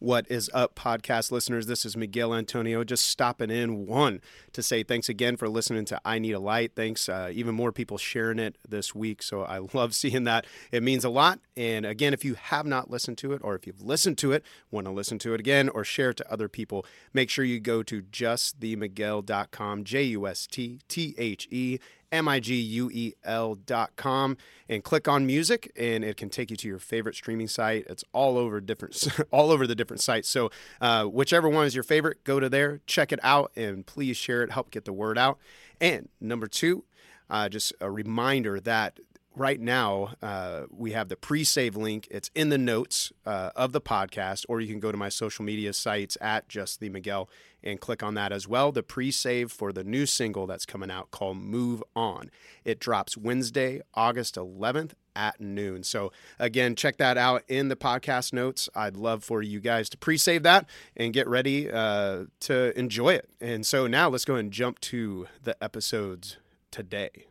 What is up, podcast listeners? This is Miguel Antonio just stopping in one to say thanks again for listening to I Need a Light. Thanks, uh, even more people sharing it this week. So I love seeing that. It means a lot. And again, if you have not listened to it, or if you've listened to it, want to listen to it again, or share it to other people, make sure you go to justthemiguel.com, J U S T T H E M-I-G-U-E-L dot com and click on music and it can take you to your favorite streaming site. It's all over different, all over the different sites. So uh, whichever one is your favorite, go to there, check it out and please share it, help get the word out. And number two, uh, just a reminder that right now uh, we have the pre-save link. It's in the notes uh, of the podcast or you can go to my social media sites at just the miguel and click on that as well. The pre-save for the new single that's coming out called move on. It drops wednesday august 11th at noon. So again check that out in the podcast notes. I'd love for you guys to pre-save that and get ready uh, to enjoy it. And so now let's go and jump to the episodes today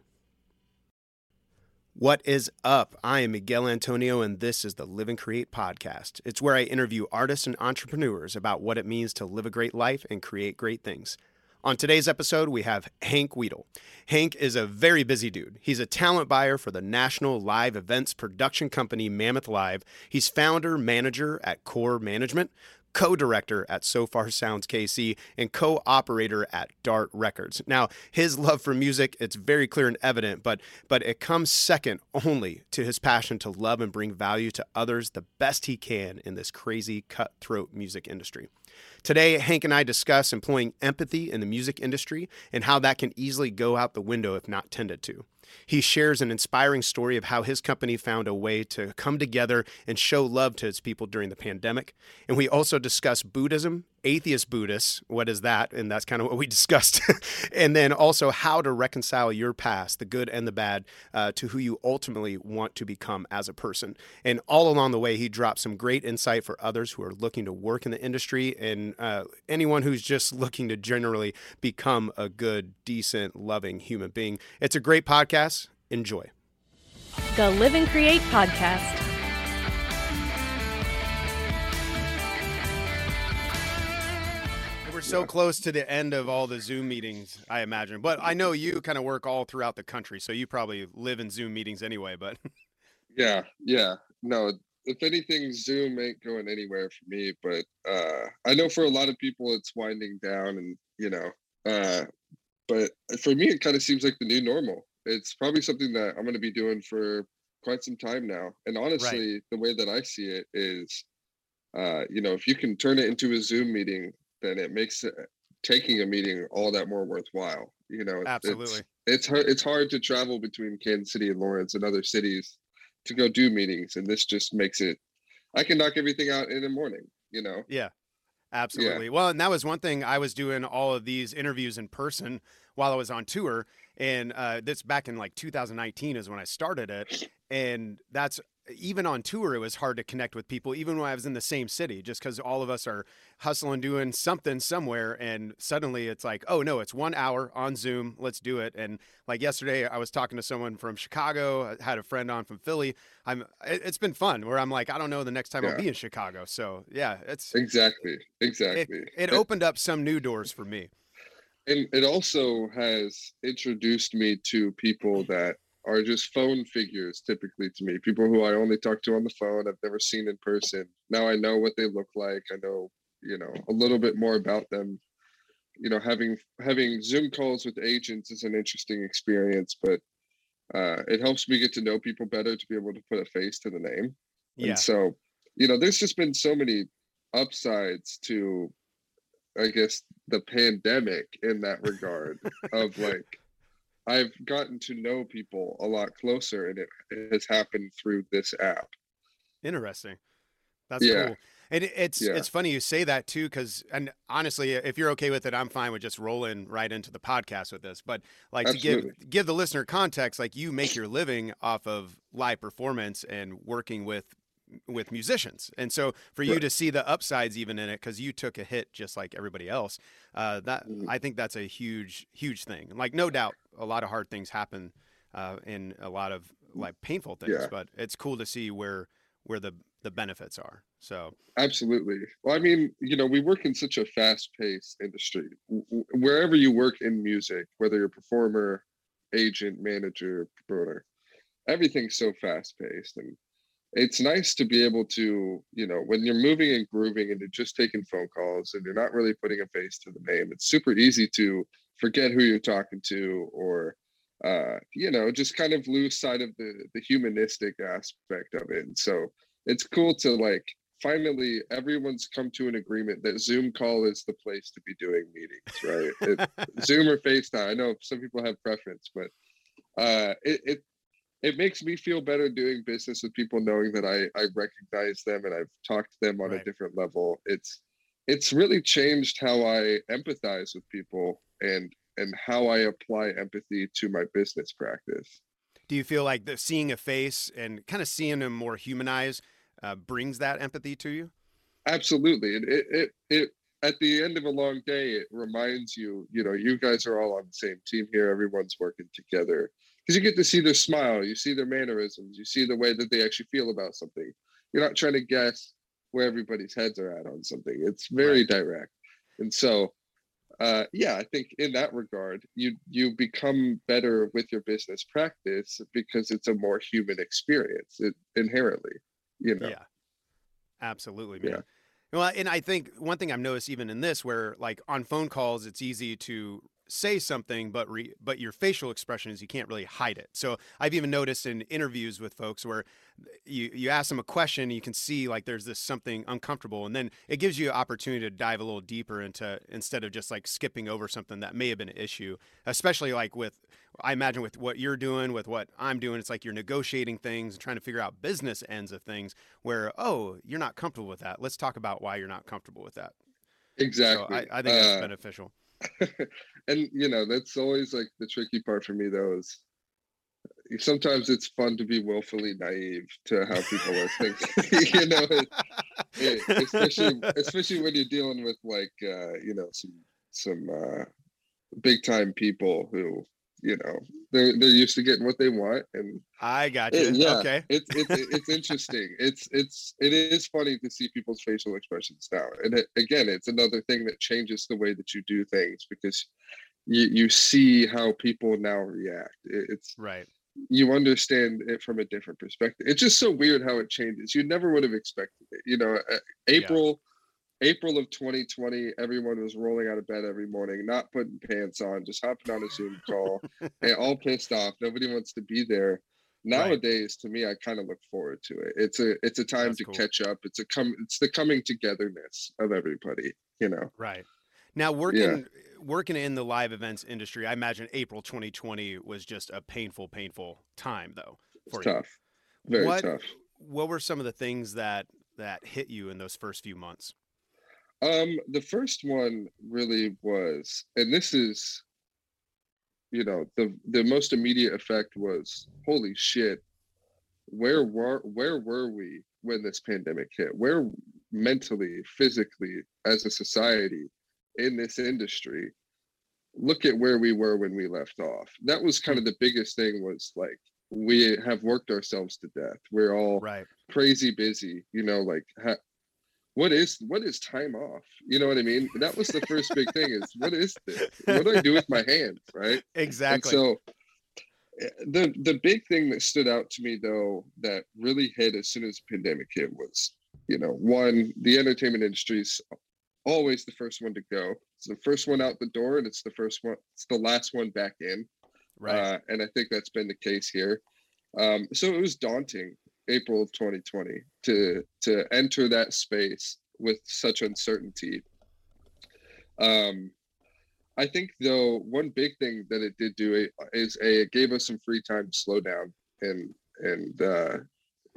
what is up? I am Miguel Antonio, and this is the Live and Create podcast. It's where I interview artists and entrepreneurs about what it means to live a great life and create great things. On today's episode, we have Hank Weedle. Hank is a very busy dude. He's a talent buyer for the national live events production company Mammoth Live. He's founder, manager at Core Management, co director at Sofar Sounds KC, and co operator at Dart Records. Now, his love for music, it's very clear and evident, but, but it comes second only to his passion to love and bring value to others the best he can in this crazy cutthroat music industry. Today, Hank and I discuss employing empathy in the music industry and how that can easily go out the window if not tended to. He shares an inspiring story of how his company found a way to come together and show love to its people during the pandemic. And we also discuss Buddhism, atheist Buddhists, what is that? And that's kind of what we discussed. and then also how to reconcile your past, the good and the bad, uh, to who you ultimately want to become as a person. And all along the way, he dropped some great insight for others who are looking to work in the industry and uh, anyone who's just looking to generally become a good, decent, loving human being. It's a great podcast. Enjoy. The Live and Create Podcast. So close to the end of all the Zoom meetings, I imagine. But I know you kind of work all throughout the country, so you probably live in Zoom meetings anyway. But yeah, yeah, no. If anything, Zoom ain't going anywhere for me. But uh, I know for a lot of people, it's winding down, and you know. Uh, but for me, it kind of seems like the new normal. It's probably something that I'm going to be doing for quite some time now. And honestly, right. the way that I see it is, uh, you know, if you can turn it into a Zoom meeting then it makes it, taking a meeting all that more worthwhile. You know, absolutely. It's, it's hard. It's hard to travel between Kansas City and Lawrence and other cities to go do meetings, and this just makes it. I can knock everything out in the morning. You know. Yeah. Absolutely. Yeah. Well, and that was one thing I was doing all of these interviews in person while I was on tour. And uh, this back in like 2019 is when I started it. And that's even on tour, it was hard to connect with people, even when I was in the same city, just because all of us are hustling, doing something somewhere. And suddenly it's like, oh no, it's one hour on Zoom. Let's do it. And like yesterday, I was talking to someone from Chicago, I had a friend on from Philly. I'm, it, has been fun where I'm like, I don't know the next time yeah. I'll be in Chicago. So yeah, it's exactly, exactly. It, it opened up some new doors for me. And it also has introduced me to people that are just phone figures typically to me. People who i only talk to on the phone i've never seen in person. Now i know what they look like. I know you know a little bit more about them. You know having having zoom calls with agents is an interesting experience but uh, it helps me get to know people better to be able to put a face to the name. Yeah. and so you know there's just been so many upsides to i guess the pandemic in that regard of like I've gotten to know people a lot closer, and it, it has happened through this app. Interesting. That's yeah. cool. And it's yeah. it's funny you say that too, because and honestly, if you're okay with it, I'm fine with just rolling right into the podcast with this. But like Absolutely. to give give the listener context, like you make your living off of live performance and working with with musicians. And so for right. you to see the upsides even in it, because you took a hit just like everybody else, uh, that mm-hmm. I think that's a huge, huge thing. Like no doubt, a lot of hard things happen uh, in a lot of like painful things, yeah. but it's cool to see where where the the benefits are. So absolutely. Well, I mean, you know, we work in such a fast-paced industry. Wherever you work in music, whether you're a performer, agent, manager, promoter, everything's so fast-paced, and it's nice to be able to, you know, when you're moving and grooving and you're just taking phone calls and you're not really putting a face to the name. It's super easy to forget who you're talking to or uh, you know, just kind of lose sight of the the humanistic aspect of it. And so it's cool to like finally everyone's come to an agreement that Zoom call is the place to be doing meetings, right? It, Zoom or FaceTime. I know some people have preference, but uh, it, it it makes me feel better doing business with people knowing that I I recognize them and I've talked to them on right. a different level. It's it's really changed how I empathize with people and and how I apply empathy to my business practice. Do you feel like the seeing a face and kind of seeing them more humanized uh, brings that empathy to you? Absolutely. And it, it, it, at the end of a long day, it reminds you, you know, you guys are all on the same team here. Everyone's working together because you get to see their smile, you see their mannerisms, you see the way that they actually feel about something. You're not trying to guess where everybody's heads are at on something. It's very right. direct. And so uh, yeah, I think in that regard, you you become better with your business practice because it's a more human experience it, inherently. You know. Yeah. Absolutely, man. Yeah. Well, and I think one thing I've noticed even in this, where like on phone calls, it's easy to say something, but re, but your facial expression is you can't really hide it. So I've even noticed in interviews with folks where you you ask them a question, you can see like there's this something uncomfortable, and then it gives you an opportunity to dive a little deeper into instead of just like skipping over something that may have been an issue. Especially like with I imagine with what you're doing, with what I'm doing, it's like you're negotiating things and trying to figure out business ends of things. Where oh, you're not comfortable with that. Let's talk about why you're not comfortable with that. Exactly. So I, I think that's uh, beneficial. and you know that's always like the tricky part for me though is sometimes it's fun to be willfully naive to how people are thinking you know it, it, especially especially when you're dealing with like uh you know some some uh big time people who you know they're they're used to getting what they want and i got you. it, yeah okay. it's it's it's interesting. It's it's it is funny to see people's facial expressions now. And it, again it's another thing that changes the way that you do things because you you see how people now react. It, it's right. you understand it from a different perspective. It's just so weird how it changes. You never would have expected it. You know uh, april April of 2020, everyone was rolling out of bed every morning, not putting pants on, just hopping on a Zoom call, and all pissed off. Nobody wants to be there. Nowadays, right. to me, I kind of look forward to it. It's a it's a time That's to cool. catch up. It's a come it's the coming togetherness of everybody, you know. Right. Now working yeah. working in the live events industry, I imagine April 2020 was just a painful, painful time though. For it's you. tough. Very what, tough. What were some of the things that that hit you in those first few months? Um, the first one really was, and this is, you know, the the most immediate effect was, holy shit, where were where were we when this pandemic hit? Where mentally, physically, as a society, in this industry, look at where we were when we left off. That was kind of the biggest thing. Was like we have worked ourselves to death. We're all right. crazy busy. You know, like ha- what is what is time off? You know what I mean? That was the first big thing is what is this? What do I do with my hands? Right. Exactly. And so eh, the the big thing that stood out to me though that really hit as soon as the pandemic hit was, you know, one, the entertainment industry is always the first one to go. It's the first one out the door and it's the first one, it's the last one back in. Right. Uh, and I think that's been the case here. Um, so it was daunting April of 2020 to to enter that space with such uncertainty. Um, I think though one big thing that it did do is a it gave us some free time to slow down and and uh,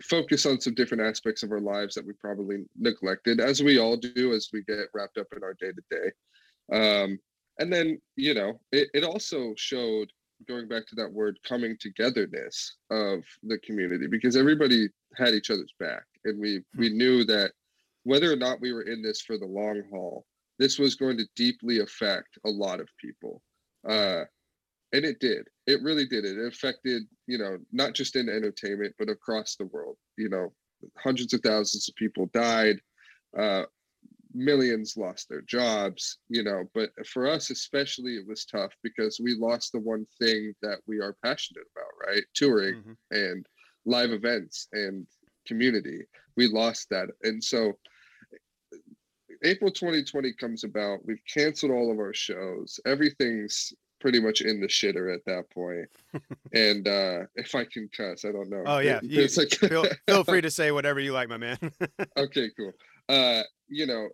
focus on some different aspects of our lives that we probably neglected, as we all do as we get wrapped up in our day to day. And then you know it, it also showed going back to that word coming togetherness of the community because everybody had each other's back. And we we hmm. knew that whether or not we were in this for the long haul this was going to deeply affect a lot of people. Uh and it did. It really did. It affected you know not just in entertainment but across the world. You know hundreds of thousands of people died. Uh, millions lost their jobs you know but for us especially it was tough because we lost the one thing that we are passionate about right? Touring mm-hmm. and live events and community. We lost that. And so april 2020 comes about. We've canceled all of our shows. Everything's pretty much in the shitter at that point. and uh if i can cuss i don't know. Oh yeah. You, like... feel, feel free to say whatever you like my man. Okay cool. Uh you know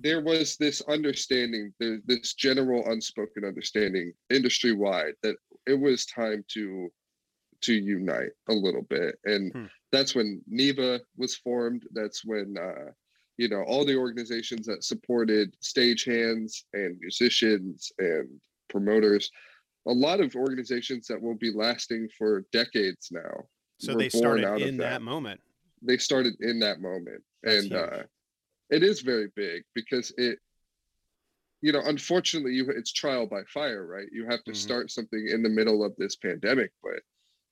there was this understanding, this general unspoken understanding industry wide that it was time to to unite a little bit, and hmm. that's when NIVA was formed. That's when uh, you know all the organizations that supported stagehands and musicians and promoters, a lot of organizations that will be lasting for decades now. So they started in that. that. moment. They started in that moment, that's and uh, it is very big because it you know unfortunately you it's trial by fire right you have to mm-hmm. start something in the middle of this pandemic but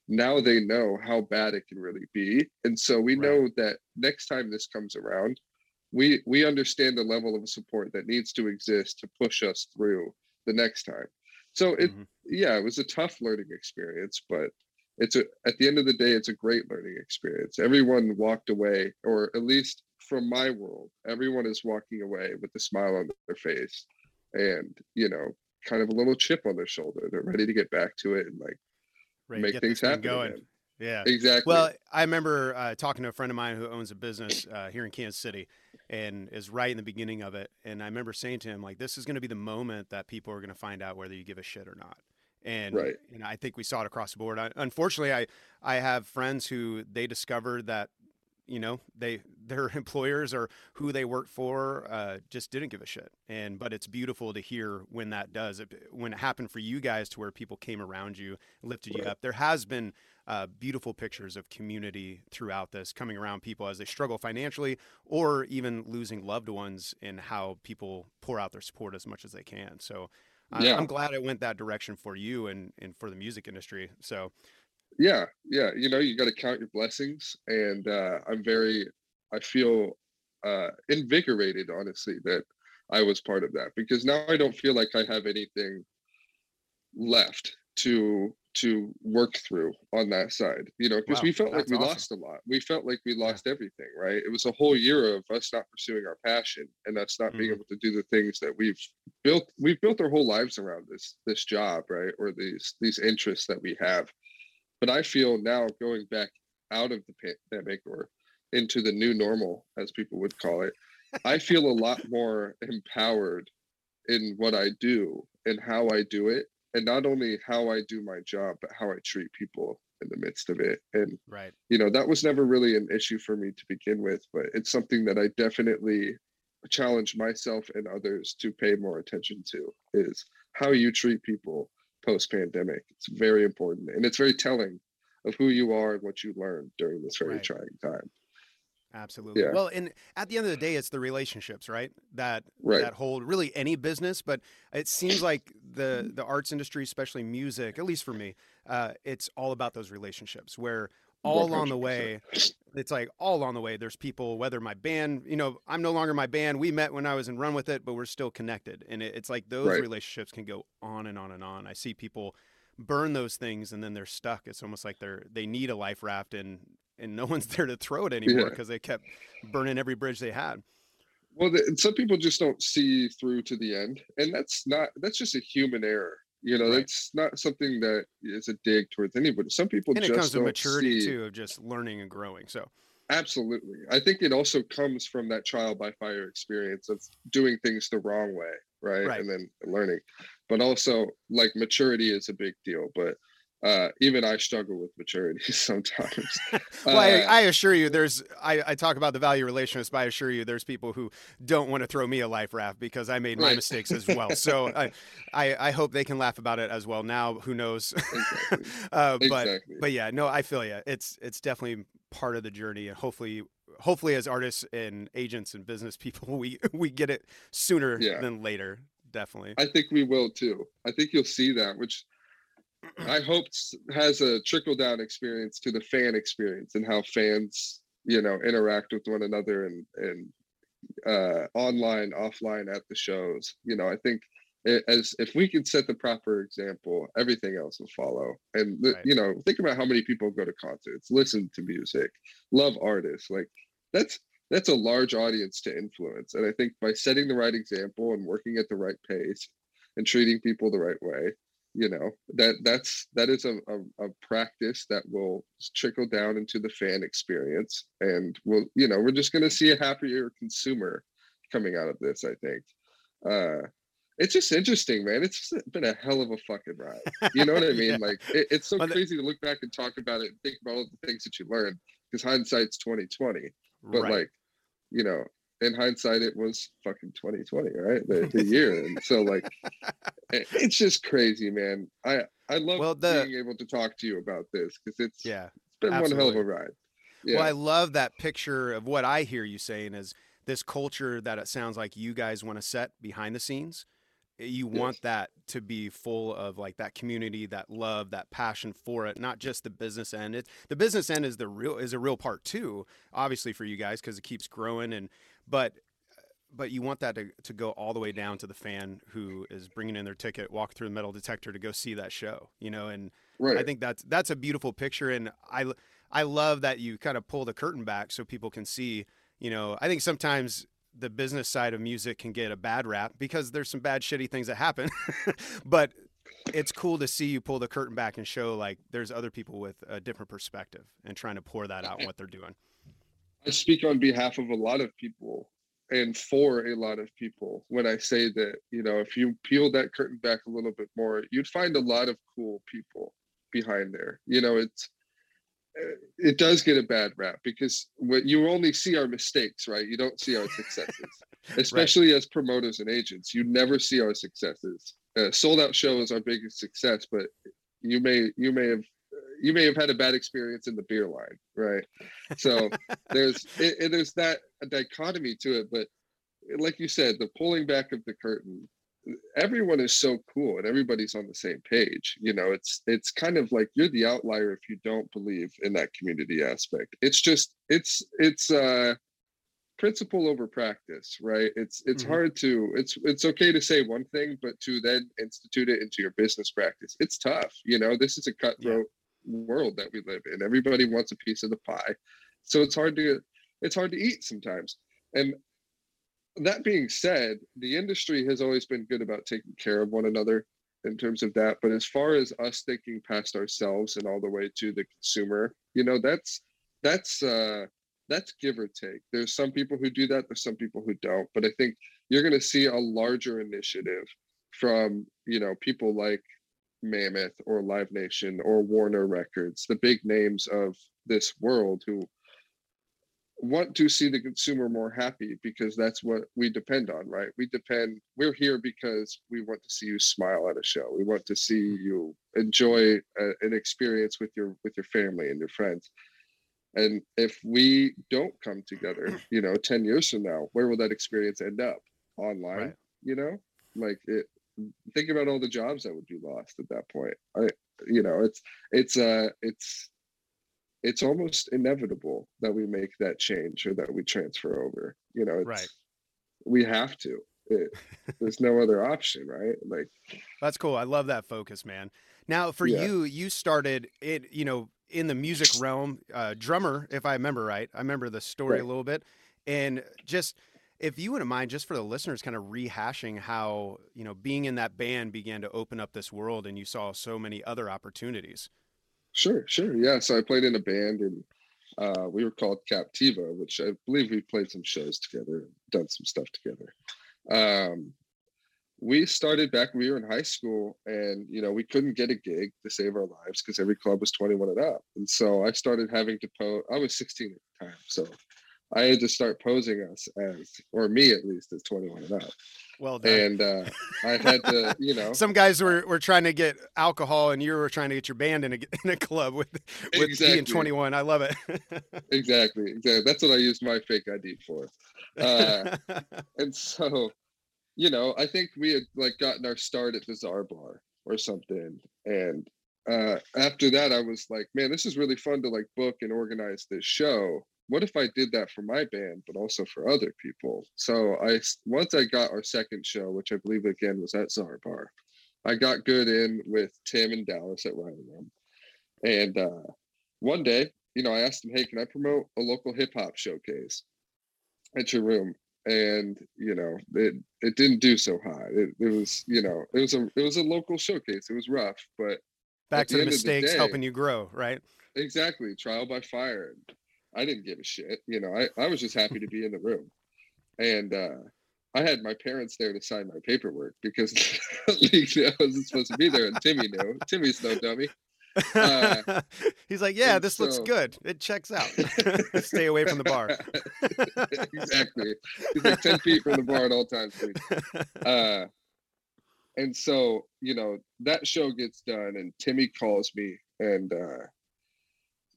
now they know how bad it can really be and so we right. know that next time this comes around we we understand the level of support that needs to exist to push us through the next time so it mm-hmm. yeah it was a tough learning experience but it's a at the end of the day it's a great learning experience everyone walked away or at least from my world, everyone is walking away with a smile on their face and, you know, kind of a little chip on their shoulder. They're ready to get back to it and like ready make things happen. Going. Again. Yeah, exactly. Well, I remember uh, talking to a friend of mine who owns a business uh, here in Kansas City, and is right in the beginning of it. And I remember saying to him, like, "This is going to be the moment that people are going to find out whether you give a shit or not." And right. you know, I think we saw it across the board. I, unfortunately, I I have friends who they discovered that you know they their employers or who they work for uh, just didn't give a shit. And but it's beautiful to hear when that does it, when it happened for you guys to where people came around you lifted you up. There has been uh, beautiful pictures of community throughout this coming around people as they struggle financially or even losing loved ones and how people pour out their support as much as they can. So yeah. i'm glad it went that direction for you and, and for the music industry. So yeah yeah you know you got to count your blessings and uh, i'm very i feel uh, invigorated honestly that i was part of that because now i don't feel like i have anything left to to work through on that side you know because wow, we felt like we awesome. lost a lot we felt like we lost yeah. everything right it was a whole year of us not pursuing our passion and us not mm-hmm. being able to do the things that we've built we've built our whole lives around this this job right or these these interests that we have but I feel now going back out of the pandemic or into the new normal, as people would call it, I feel a lot more empowered in what I do and how I do it. And not only how I do my job, but how I treat people in the midst of it. And, right. you know, that was never really an issue for me to begin with, but it's something that I definitely challenge myself and others to pay more attention to is how you treat people post pandemic. It's very important and it's very telling of who you are and what you learned during this very right. trying time. Absolutely. Yeah. Well, and at the end of the day, it's the relationships, right? That right. that hold really any business, but it seems like the the arts industry, especially music, at least for me, uh, it's all about those relationships where all 100%. along the way. It's like all along the way. There's people whether my band you know i'm no longer my band. We met when i was in run with it but we're still connected. And it, it's like those right. relationships can go on and on and on. I see people burn those things and then they're stuck. It's almost like they're they need a life raft and and no one's there to throw it anymore because yeah. they kept burning every bridge they had. Well the, some people just don't see through to the end. And that's not that's just a human error you know, right. that's not something that is a dig towards anybody. Some people and it comes to maturity see... too of just learning and growing. So absolutely, I think it also comes from that trial by fire experience of doing things the wrong way, right, right. and then learning. But also, like maturity is a big deal. But uh, even I struggle with maturity sometimes. well, uh, I, I, assure you, there's I, I, talk about the value relationships, but I assure you, there's people who don't want to throw me a life raft because I made my right. mistakes as well. So I, I, I hope they can laugh about it as well. Now, who knows? Exactly. uh, but exactly. but yeah, no, I feel you. It's it's definitely part of the journey, and hopefully. Hopefully, as artists and agents and business people, we we get it sooner yeah. than later. Definitely, I think we will too. I think you'll see that, which I hope has a trickle down experience to the fan experience and how fans you know interact with one another and and uh online offline at the shows. You know i think as if we can set the proper example everything else will follow. And right. you know think about how many people go to concerts listen to music love artists. Like that's that's a large audience to influence. And i think by setting the right example and working at the right pace and treating people the right way you know that that's that is a, a, a, practice that will trickle down into the fan experience and we'll you know we're just going to see a happier consumer coming out of this i think. Uh it's just interesting man. It's been a hell of a fucking ride. You know what i mean? Yeah. like it, it's so crazy to look back and talk about it and think about all the things that you learned because hindsight's 2020 but right. like you know in hindsight, it was fucking 2020, right? The, the year. And so like, it's just crazy, man. I, I love well, the, being able to talk to you about this because it's, yeah, it's been absolutely. one hell of a ride. Yeah. Well, I love that picture of what I hear you saying is this culture that it sounds like you guys want to set behind the scenes. Eh, you want yes. that to be full of like that community, that love, that passion for it, not just the business end. It's the business end is the real is a real part too, obviously for you guys because it keeps growing and but but you want that to, to go all the way down to the fan who is bringing in their ticket, walk through the metal detector to go see that show, you know, and right. I think that's that's a beautiful picture, and I I love that you kind of pull the curtain back so people can see, you know, I think sometimes the business side of music can get a bad rap because there's some bad shitty things that happen, but it's cool to see you pull the curtain back and show like there's other people with a different perspective and trying to pour that out what they're doing. I speak on behalf of a lot of people and for a lot of people when I say that, you know, if you peel that curtain back a little bit more, you'd find a lot of cool people behind there. You know, it's eh, it does get a bad rap because what you only see our mistakes, right? You don't see our successes, especially right. as promoters and agents. You never see our successes. Uh, sold out show is our biggest success, but you may you may have you may have had a bad experience in the beer line, right? So there's it, there's that dichotomy to it, but like you said, the pulling back of the curtain, everyone is so cool and everybody's on the same page. You know, it's it's kind of like you're the outlier if you don't believe in that community aspect. It's just it's it's uh principle over practice right it's it's mm-hmm. hard to it's it's okay to say one thing but to then institute it into your business practice it's tough you know this is a cutthroat world that we live in. Everybody wants a piece of the pie. So it's hard to it's hard to eat sometimes. And that being said, the industry has always been good about taking care of one another in terms of that. But as far as us thinking past ourselves and all the way to the consumer, you know, that's that's uh that's give or take. There's some people who do that, there's some people who don't. But I think you're gonna see a larger initiative from, you know, people like Mammoth or Live Nation or Warner Records, the big names of this world who want to see the consumer more happy because that's what we depend on, right? We depend, we're here because we want to see you smile at a show. We want to see mm-hmm. you enjoy a, an experience with your with your family and your friends. And if we don't come together, you know, 10 years from now, where will that experience end up? Online, right. you know? Like it think about all the jobs that would be lost at that point. I, you know, it's it's uh it's it's almost inevitable that we make that change or that we transfer over. You know, right? We have to. It, there's no other option, right? Like that's cool. I love that focus, man. Now, for yeah. you, you started it. You know, in the music realm, uh, drummer, if I remember right. I remember the story right. a little bit, and just if you wouldn't mind, just for the listeners, kind of rehashing how you know being in that band began to open up this world, and you saw so many other opportunities. Sure, sure, yeah. So I played in a band, and uh, we were called Captiva, which I believe we played some shows together, done some stuff together. Um, we started back when we were in high school, and you know we couldn't get a gig to save our lives because every club was 21 and up, and so I started having to pose. I was 16 at the time, so I had to start posing us as, or me at least, as 21 and up. Well done. And uh, I had to, you know. Some guys were, were trying to get alcohol, and you were trying to get your band in a, in a club with, with exactly. being 21. I love it. exactly. Exactly. That's what I used my fake ID for. Uh, and so, you know, I think we had like gotten our start at the Czar Bar or something. And uh, after that, I was like, man, this is really fun to like book and organize this show what if I did that for my band, but also for other people? So I once I got our second show, which I believe again was at Czar Bar, I got good in with Tim and Dallas at Riot Room. And uh, one day, you know, I asked him, "Hey, can I promote a local hip hop showcase at your room?" And you know, it it didn't do so high. It, it was, you know, it was a it was a local showcase. It was rough, but back to the mistakes the day, helping you grow, right? Exactly, trial by fire. I didn't give a shit. You know, I, I was just happy to be in the room. And uh, I had my parents there to sign my paperwork because I wasn't supposed to be there, and Timmy knew. Timmy's no dummy. Uh, He's like, yeah, this so, looks good. It checks out. Stay away from the bar. exactly. He's like ten feet from the bar at all times. Uh, and so, you know, that show gets done, and Timmy calls me, and uh,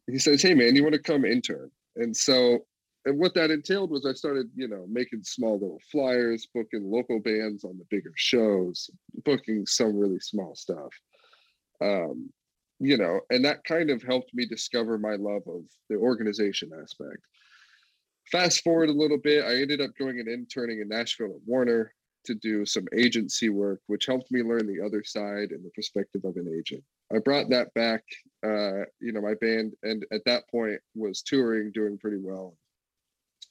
he says, "Hey, man, you want to come intern?" And so and what that entailed was I started, you know, making small little flyers, booking local bands on the bigger shows, booking some really small stuff. Um, you know, and that kind of helped me discover my love of the organization aspect. Fast forward a little bit, I ended up going and interning in Nashville at Warner to do some agency work, which helped me learn the other side and the perspective of an agent. I brought that back. Uh, you know, my band, and at that point was touring, doing pretty well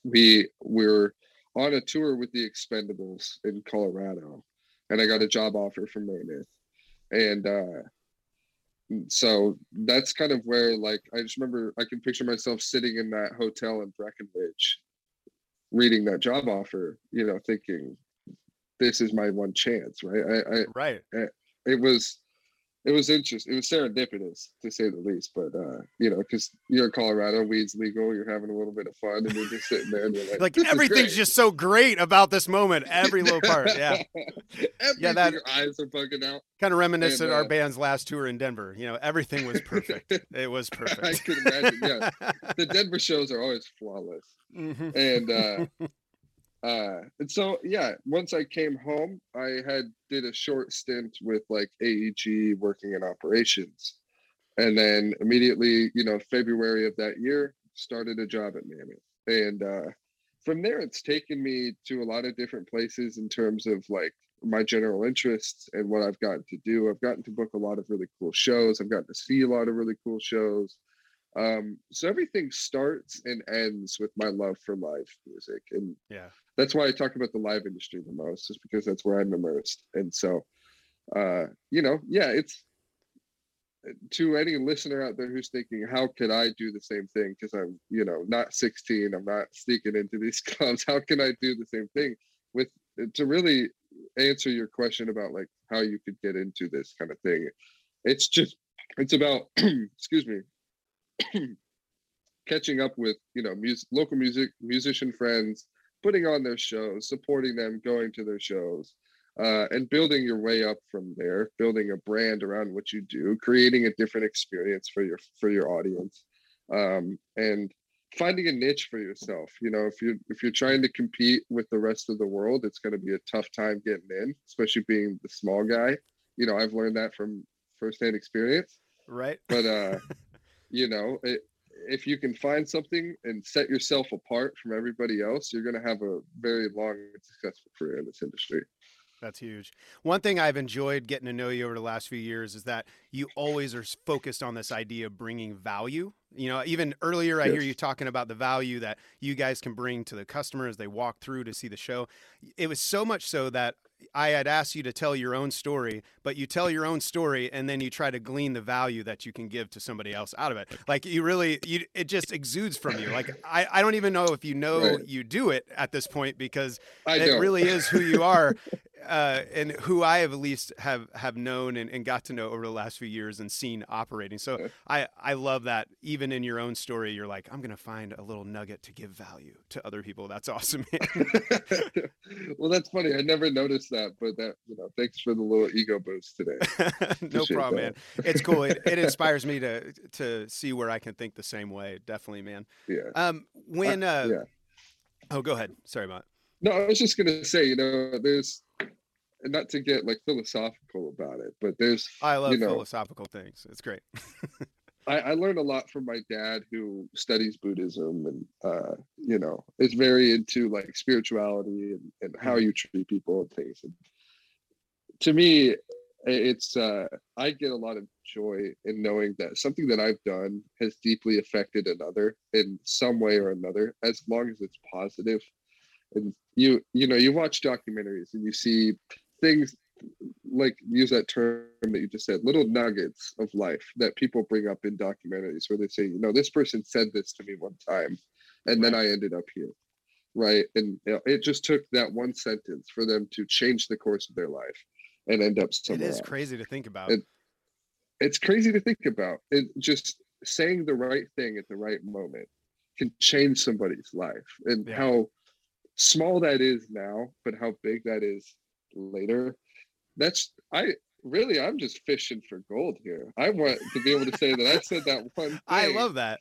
we were on a tour with the Expendables in Colorado, and I got a job offer from Mammoth, and uh, so that's kind of where like I just remember I can picture myself sitting in that hotel in Breckenridge, reading that job offer, you know, thinking this is my one chance, right? I, I right. it was it was interesting. It was serendipitous to say the least. But uh, you know, because you're in Colorado, weed's legal. You're having a little bit of fun, and you're just sitting there, and you're like, like everything's just so great about this moment. Every little part, yeah, yeah. That your eyes are bugging out. Kind of reminiscent and, uh, our band's last tour in Denver. You know, everything was perfect. it was perfect. I could imagine. Yeah, the Denver shows are always flawless, mm-hmm. and. uh uh and so yeah once i came home i had did a short stint with like aeg working in operations. And then immediately you know february of that year started a job at mammoth. And uh from there it's taken me to a lot of different places in terms of like my general interests and what i've gotten to do. I've gotten to book a lot of really cool shows. I've gotten to see a lot of really cool shows um so everything starts and ends with my love for live music and yeah that's why I talk about the live industry the most, is because that's where I'm immersed. And so, uh, you know, yeah, it's to any listener out there who's thinking, how could I do the same thing? Because I'm, you know, not 16, I'm not sneaking into these clubs. How can I do the same thing? With to really answer your question about like how you could get into this kind of thing, it's just it's about excuse me catching up with you know music local music musician friends putting on their shows, supporting them, going to their shows, uh, and building your way up from there, building a brand around what you do, creating a different experience for your for your audience, um, and finding a niche for yourself. You know, if you if you're trying to compete with the rest of the world, it's going to be a tough time getting in, especially being the small guy. You know, I've learned that from firsthand experience. Right. But uh, you know, it, if you can find something and set yourself apart from everybody else, you're going to have a very long and successful career in this industry. That's huge. One thing I've enjoyed getting to know you over the last few years is that you always are focused on this idea of bringing value. You know, even earlier, I yes. hear you talking about the value that you guys can bring to the customer as they walk through to see the show. It was so much so that I had asked you to tell your own story, but you tell your own story and then you try to glean the value that you can give to somebody else out of it. Like you really, you it just exudes from you. Like I, I don't even know if you know right. you do it at this point because I it don't. really is who you are. uh, and who I have at least have have known and, and, got to know over the last few years and seen operating. So I I love that even in your own story, you're like, I'm gonna find a little nugget to give value to other people. That's awesome. well, that's funny. I never noticed that, but that you know, thanks for the little ego boost today. no problem, that. man. It's cool. It, it, inspires me to to see where I can think the same way. Definitely, man. Yeah. Um. When. Uh, yeah. Oh, go ahead. Sorry about. No, I was just gonna say, you know, there's not to get like philosophical about it, but there's I love you know, philosophical things. It's great. I, I learned a lot from my dad who studies Buddhism and uh, you know is very into like spirituality and, and how Mm-hmm. you treat people and things. And to me, it's uh, I get a lot of joy in knowing that something that I've done has deeply affected another in some way or another, as long as it's positive. And you you know you watch documentaries and you see things like use that term that you just said little nuggets of life that people bring up in documentaries where they say you know this person said this to me one time and then i ended up here right and you know, it just took that one sentence for them to change the course of their life and end up It somewhere is else. crazy to think about. It- it's crazy to think about it just saying the right thing at the right moment can change somebody's life and Yeah. how small that is now but how big that is later that's i really i'm just fishing for gold here i want to be able to say that i said that one thing I love that.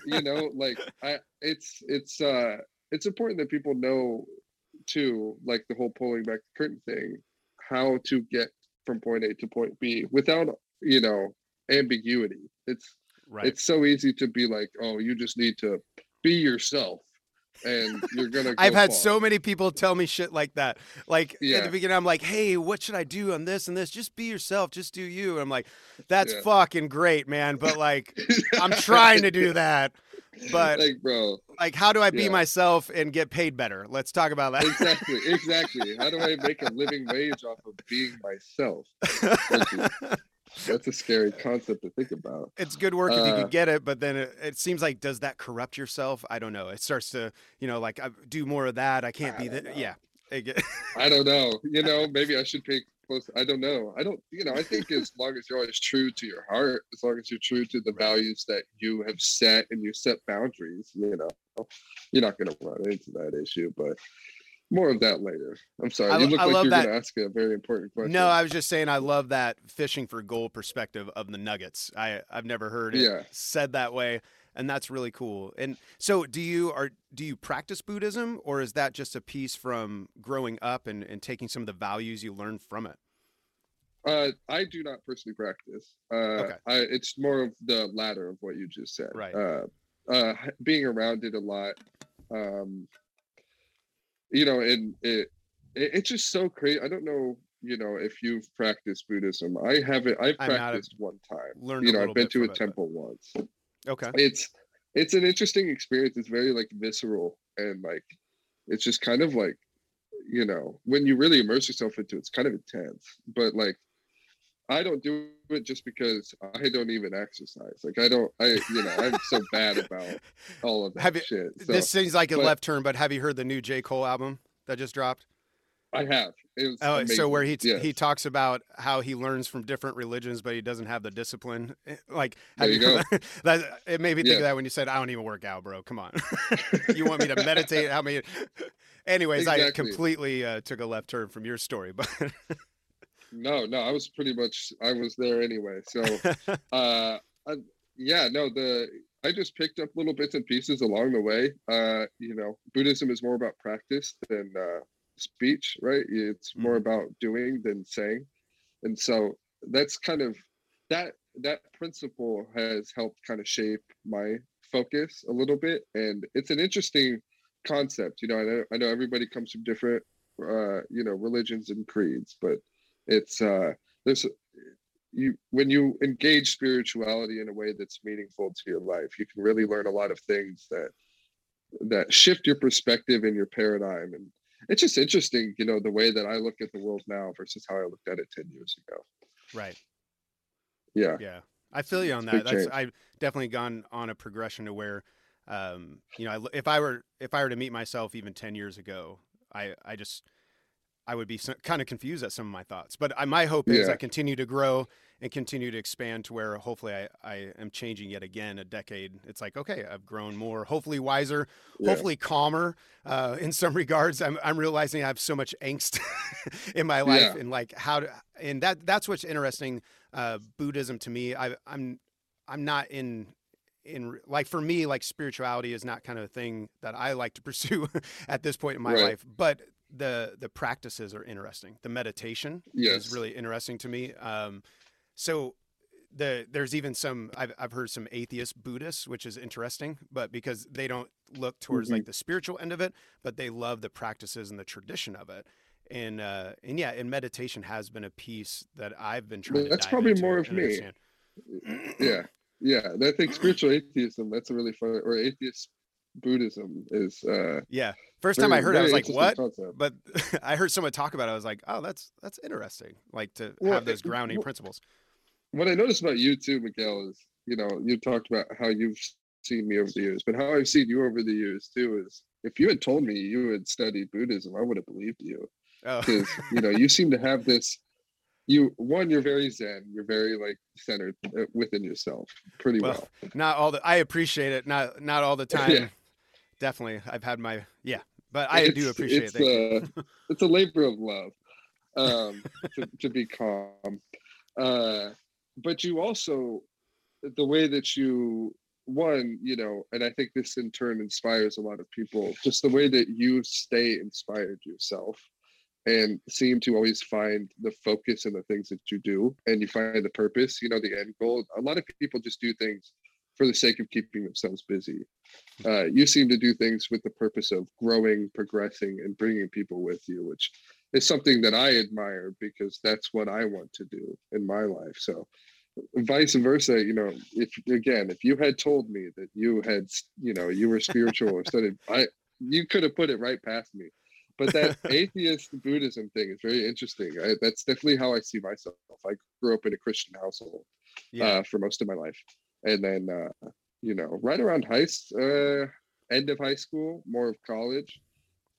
you know like i it's it's uh it's important that people know too like the whole pulling back the curtain thing how to get from point a to point b without you know ambiguity it's right. it's so easy to be like oh you just need to be yourself and you're gonna I've had far. so many people tell me shit like that. Like yeah. at the beginning, I'm like, "Hey, what should I do on this and this? Just be yourself. Just do you." And I'm like, "That's Yeah. fucking great, man." But like, I'm trying to do that. But like bro like, how do I be Yeah. myself and get paid better? Let's talk about that. exactly exactly how do i make a living wage off of being myself that's a scary concept to think about it's good work if you Uh, could get it, but then it, it seems like does that corrupt yourself? I don't know. It starts to, you know, like I do more of that. I can't I be that. Yeah. I don't know. You know, maybe I should pay close. I don't know. I don't. You know, I think as long as you're always true to your heart, as long as you're true to the values that you have set and you set boundaries, you know, you're not going to run into that issue. But more of that later. I'm sorry. I you look I like love you're that- going to ask a very important question. No, I was just saying I love that fishing for gold perspective of the Nuggets. I I've never heard it Yeah. said that way, and that's really cool. And so, do you are do you practice Buddhism, or is that just a piece from growing up and and taking some of the values you learned from it? Uh, I do not personally practice. Uh, Okay. I, it's more of the latter of what you just said. Right. Uh, uh, being around it a lot. Um, you know, and it, it it's just so crazy. I don't know, you know, if you've practiced Buddhism. I haven't. I've a- practiced one time. Learned You know, I've been to a from it, but- temple once. Okay. It's it's an interesting experience. It's very like visceral and like it's just kind of like you know when you really immerse yourself into it, it's kind of intense. But like I don't do it just because I don't even exercise. Like I don't I you know I'm so bad about all of that Have you- shit. So this seems like a but- left turn, but have you heard the new J Cole album that just dropped? I have. It was Oh, so where he amazing. he talks about how he learns from different religions, but he doesn't have the discipline. Eh, Like, have There you that it made me think of that when you said, "I don't even work out, bro. Come on, you want me to meditate? How many?" Anyways, I completely uh, took a left turn from your story, but No, no, I was pretty much I was there anyway. So uh I, yeah no the i just picked up little bits and pieces along the way. Uh you know buddhism is more about practice than uh speech right? It's more about doing than saying. And so that's kind of that that principle has helped kind of shape my focus a little bit. And it's an interesting concept you know i know, I know everybody comes from different uh you know religions and creeds but it's uh there's you when you engage spirituality in a way that's meaningful to your life you can really learn a lot of things that that shift your perspective and your paradigm. And it's just interesting you know the way that i look at the world now versus how i looked at it 10 years ago. Right, yeah. Yeah, I feel you on It's that. That's change. I've definitely gone on a progression to where, um, you know, I, if I were if I were to meet myself even ten years ago, I I just I would be kind of confused at some of my thoughts. But I, my hope is Yeah. I continue to grow and continue to expand to where hopefully I, I am changing yet again a decade. It's like, okay, I've grown more, hopefully wiser, Yeah. hopefully calmer uh, in some regards. I'm, I'm realizing I have so much angst in my life Yeah. and like how to, and that, that's what's interesting. Uh, Buddhism to me, I, I'm, I'm not in, in like for me, like spirituality is not kind of a thing that I like to pursue at this point in my Right. life, but the, the practices are interesting. The meditation Yes. is really interesting to me. Um, so the there's even some I've I've heard some atheist Buddhists, which is interesting, but because they don't look towards Mhm. like the spiritual end of it, but they love the practices and the tradition of it. And uh and yeah, and meditation has been a piece that I've been trying to That's probably more of me. yeah yeah i think spiritual atheism that's a really fun or atheist buddhism is uh Yeah. First time I heard it, I was like, "What?" concept. But I heard someone talk about it. I was like, "Oh, that's that's interesting." Like to Well, have those grounding well- principles. what i noticed about you too miguel is you know you talked about how you've seen me over the years but how i've seen you over the years too is if you had told me you had studied buddhism i would have believed you Oh, because you know you seem to have this you one you're very zen you're very like centered uh, within yourself pretty well, well, not all the. I appreciate it. Not not all the time. Yeah. Definitely, I've had my yeah, but I do appreciate it. Uh, it's a labor of love um to, to be calm. Uh but you also the way that you one you know and i think this in turn inspires a lot of people just the way that you stay inspired yourself and seem to always find the focus in the things that you do and you find the purpose you know the end goal. A lot of people just do things for the sake of keeping themselves busy. Uh, you seem to do things with the purpose of growing progressing and bringing people with you which is something that i admire because that's what i want to do in my life. So vice versa you know if again if you had told me that you had you know you were spiritual or studied i you could have put it right past me. But that atheist buddhism thing is very interesting. I, that's definitely how i see myself. I grew up in a christian household Yeah. uh, for most of my life and then uh, you know right around high uh, end of high school more of college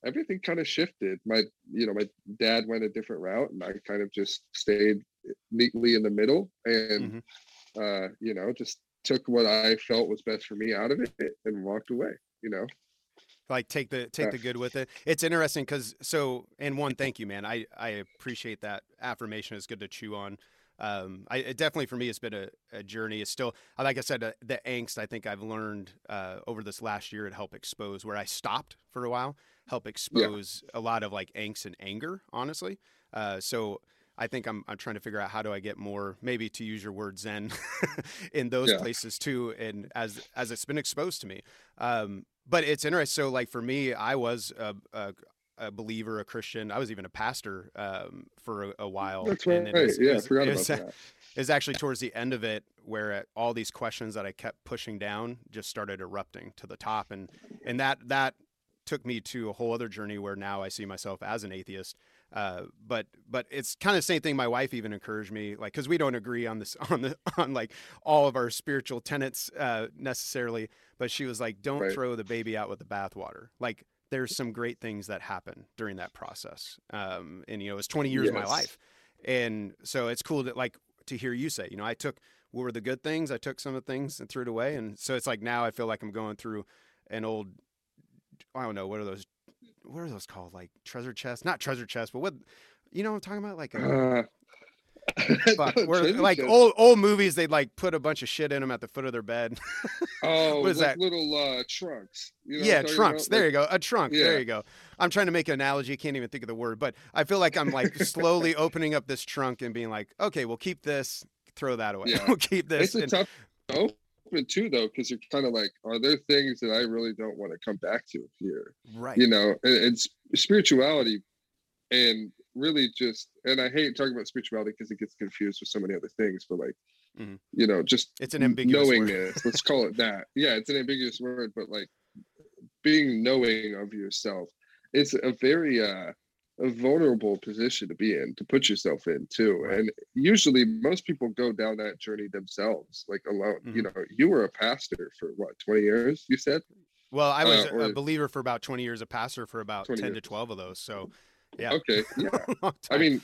everything kind of shifted. My you know my dad went a different route and i kind of just stayed neatly in the middle and uh you know just took what i felt was best for me out of it and walked away you know? Like take the take the good with it. It's interesting because so and one thank you man. I i appreciate that affirmation. It's good to chew on um i it definitely for me it's been a, a journey it's still uh, like i said uh, the angst i think i've learned uh over this last year to help expose where i stopped for a while help expose a lot of like angst and anger honestly uh so I think I'm I'm trying to figure out how do I get more maybe to use your word zen in those Yeah. places too and as as it's been exposed to me um, but it's interesting. So, like for me, I was a, a, a believer, a Christian. I was even a pastor um, for a, a while. that's and right it was- it yeah i forgot it about that It was actually towards the end of it where uh, all these questions that I kept pushing down just started erupting to the top, and and that that took me to a whole other journey where now I see myself as an atheist. Uh, but but it's kind of the same thing. My wife even encouraged me, like, because we don't agree on this on the on like all of our spiritual tenets uh, necessarily. But she was like, "Don't Right. throw the baby out with the bathwater." Like, there's some great things that happen during that process. Um, and you know, it's 20 years of my life, and so it's cool to like to hear you say, you know, I took what were the good things, I took some of the things and threw it away, and so it's like now I feel like I'm going through an old, I don't know, what are those, what are those called, like treasure chest, not treasure chest, but what, you know, what I'm talking about, like a, uh, fuck, treasure like old old movies, they'd like put a bunch of shit in them at the foot of their bed. oh what is like that? little uh trunks you know yeah, trunks. about? There Like- you go. A trunk. There you go. I'm trying to make an analogy. Can't even think of the word, but I feel like I'm like slowly opening up this trunk and being like, okay, we'll keep this, throw that away. Yeah. we'll keep this. it's a tough open too though because you're kind of like are there things that i really don't want to come back to here right. you know and, and spirituality and really just and i hate talking about spirituality because it gets confused with so many other things but like Mhm. you know just It's an ambiguous word. knowingness let's call it that yeah it's an ambiguous word but like being knowing of yourself it's a very uh a vulnerable position to be in to put yourself in too Right. and usually most people go down that journey themselves like alone you Mhm. know you were a pastor for what 20 years you said Well, I was uh, a believer for about 20 years, a pastor for about 20 10 to 12 of those. So, yeah. okay yeah I mean,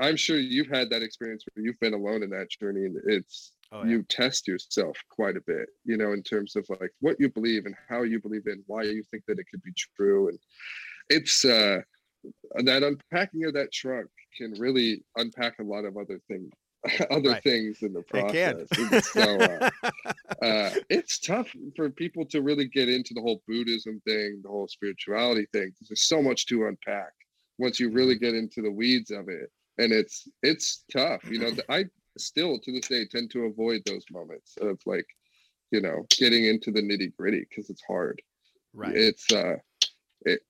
I'm sure you've had that experience where you've been alone in that journey, and it's Oh, yeah. you test yourself quite a bit, you know, in terms of like what you believe and how you believe in, why you think that it could be true, and it's uh that unpacking of that trunk can really unpack a lot of other things, other Right. things in the It process. can. So uh, uh, it's tough for people to really get into the whole Buddhism thing, the whole spirituality thing, because there's so much to unpack once you really get into the weeds of it. And it's it's tough. You know, I still to this day tend to avoid those moments of like, you know, getting into the nitty gritty because it's hard. Right. It's uh, it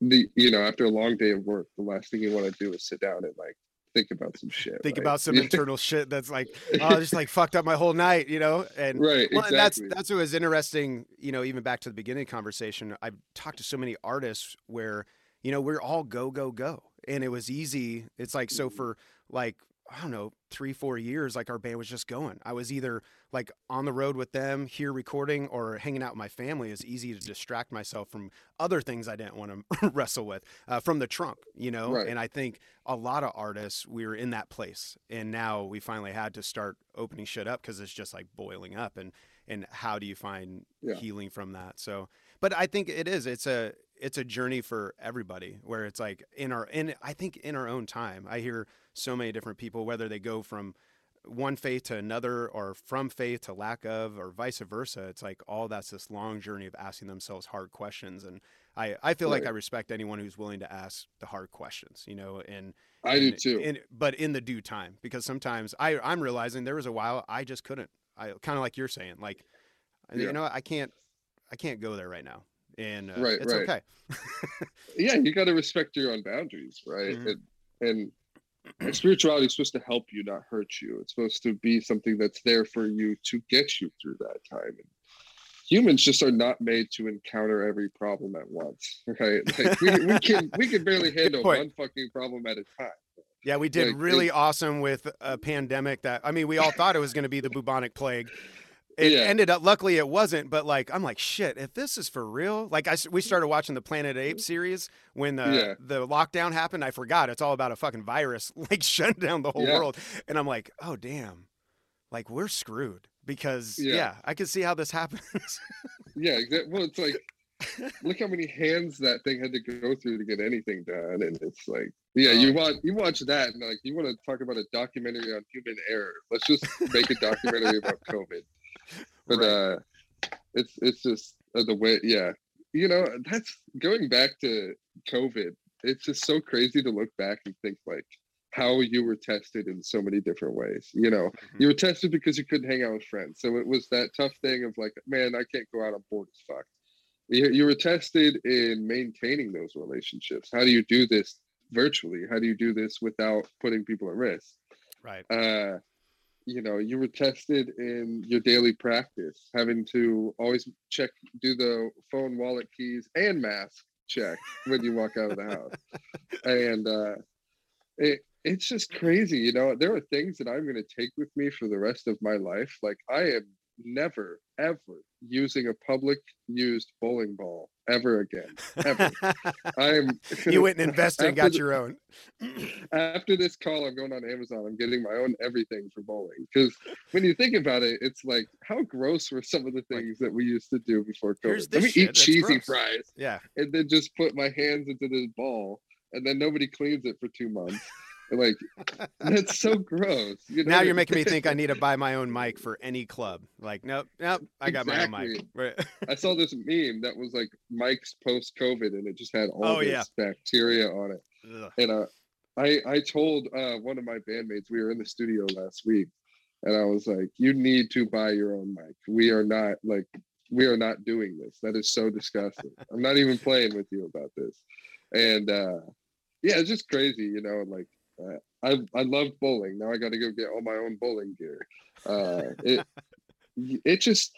the you know after a long day of work, the last thing you want to do is sit down and like think about some shit. Think right? about some internal shit that's like, oh, just like fucked up my whole night, you know? And right, well, and that's that's what was interesting, you know, even back to the beginning conversation. I've talked to so many artists where, you know, we're all go, go, go. And it was easy. It's like so Mhm. for like, I don't know, three, four years, like our band was just going. I was either like on the road with them here recording or hanging out with my family. It's easy to distract myself from other things I didn't want to wrestle with uh, from the trunk, you know? Right. And I think a lot of artists, we were in that place. And now we finally had to start opening shit up because it's just like boiling up. And, and how do you find Yeah. healing from that? So, but I think it is, it's a, it's a journey for everybody where it's like in our, in, I think in our own time, I hear so many different people, whether they go from one faith to another or from faith to lack of or vice versa it's like all that's this long journey of asking themselves hard questions. And i i feel like i respect anyone who's willing to ask the hard questions you know and I do too. and- but in the due time because sometimes i i'm realizing there was a while i just couldn't. I kind of like you're saying like you know i can't i can't go there right now and uh, Right, it's right. okay yeah, you got to respect your own boundaries, right? Mhm. And, and and spirituality is supposed to help you, not hurt you. It's supposed to be something that's there for you to get you through that time. And humans just are not made to encounter every problem at once. Right? Like we, we can we can barely handle one fucking problem at a time. Yeah, we did Like, really it- awesome with a pandemic that I mean, we all thought it was going to be the bubonic plague. It Yeah. ended up luckily it wasn't, but like I'm like shit, if this is for real, like I we mm-hmm. started watching the Planet ape mm-hmm. series when the Yeah. the lockdown happened, I forgot it's all about a fucking virus like shutting down the whole Yeah. world. And I'm like, "Oh damn. Like we're screwed." Because yeah. I can see how this happens. Yeah, exactly. Well, it's like look how many hands that thing had to go through to get anything done, and it's like, yeah, oh, you Oh. want you watch that, and like you want to talk about a documentary on human error. Let's just make a documentary about COVID. But Right. uh, it's it's just uh, the way, yeah, you know, that's going back to COVID. It's just so crazy to look back and think like how you were tested in so many different ways. You know, Mhm. you were tested because you couldn't hang out with friends. So it was that tough thing of like, man, I can't go out. I'm bored as fuck. You, you were tested in maintaining those relationships. How do you do this virtually? How do you do this without putting people at risk? right. Uh, you know, you were tested in your daily practice, having to always check, do the phone, wallet, keys, and mask check when you walk out of the house. And uh, it it's just crazy, you know. There are things that I'm going to take with me for the rest of my life. Like I am never ever using a public used bowling ball ever again. Ever. I'm you went and invested and got the- your own. after this call, I'm going on Amazon. I'm getting my own everything for bowling. Because when you think about it, it's like how gross were some of the things that we used to do before COVID? Let me eat cheesy gross. fries yeah. and then just put my hands into this ball, and then nobody cleans it for two months. Like that's so gross. You know now you're making me think I need to buy my own mic for any club. Like, nope, nope, I got my own mic. Right. I saw this meme that was like Mike's post COVID, and it just had all Oh, this yeah. bacteria on it. Ugh. and uh, I I told uh, one of my bandmates we were in the studio last week, and I was like, "You need to buy your own mic. We are not like we are not doing this. That is so disgusting. I'm not even playing with you about this." And uh, yeah, it's just crazy, you know. Like I I love bowling. Now I got to go get all my own bowling gear. Uh, it it just.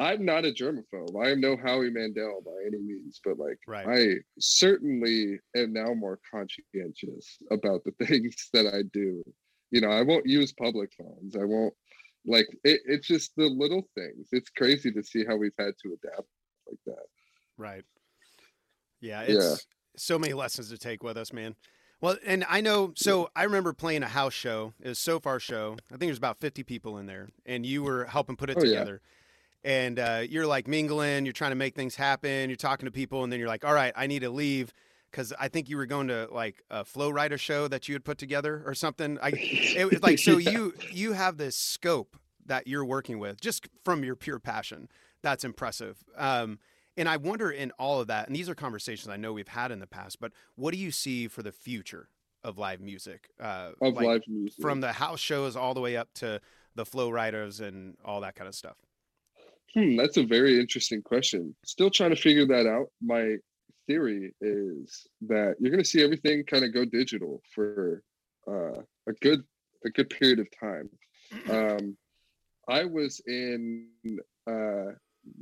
I'm not a germaphobe. I am no Howie Mandel by any means, but like Right. I certainly am now more conscientious about the things that I do. You know, I won't use public phones. I won't like it, it's just the little things. It's crazy to see how we've had to adapt like that. Right. Yeah, Yeah. it's so many lessons to take with us, man. Well, and I know, so I remember playing a house show. It was Sofar show. I think there's about 50 people in there, and you were helping put it Oh, yeah. together. And uh, you're like mingling, you're trying to make things happen, you're talking to people, and then you're like, all right, I need to leave because I think you were going to like a flow rider show that you had put together or something. I, it was like, so Yeah. you you have this scope that you're working with just from your pure passion. That's impressive. Um, and I wonder in all of that, and these are conversations I know we've had in the past, but what do you see for the future of live music. Uh, of like, live music. from the house shows all the way up to the flow riders and all that kind of stuff. Hmm, that's a very interesting question. Still trying to figure that out. My theory is that you're going to see everything kind of go digital for uh, a good a good period of time. Um, I was in uh,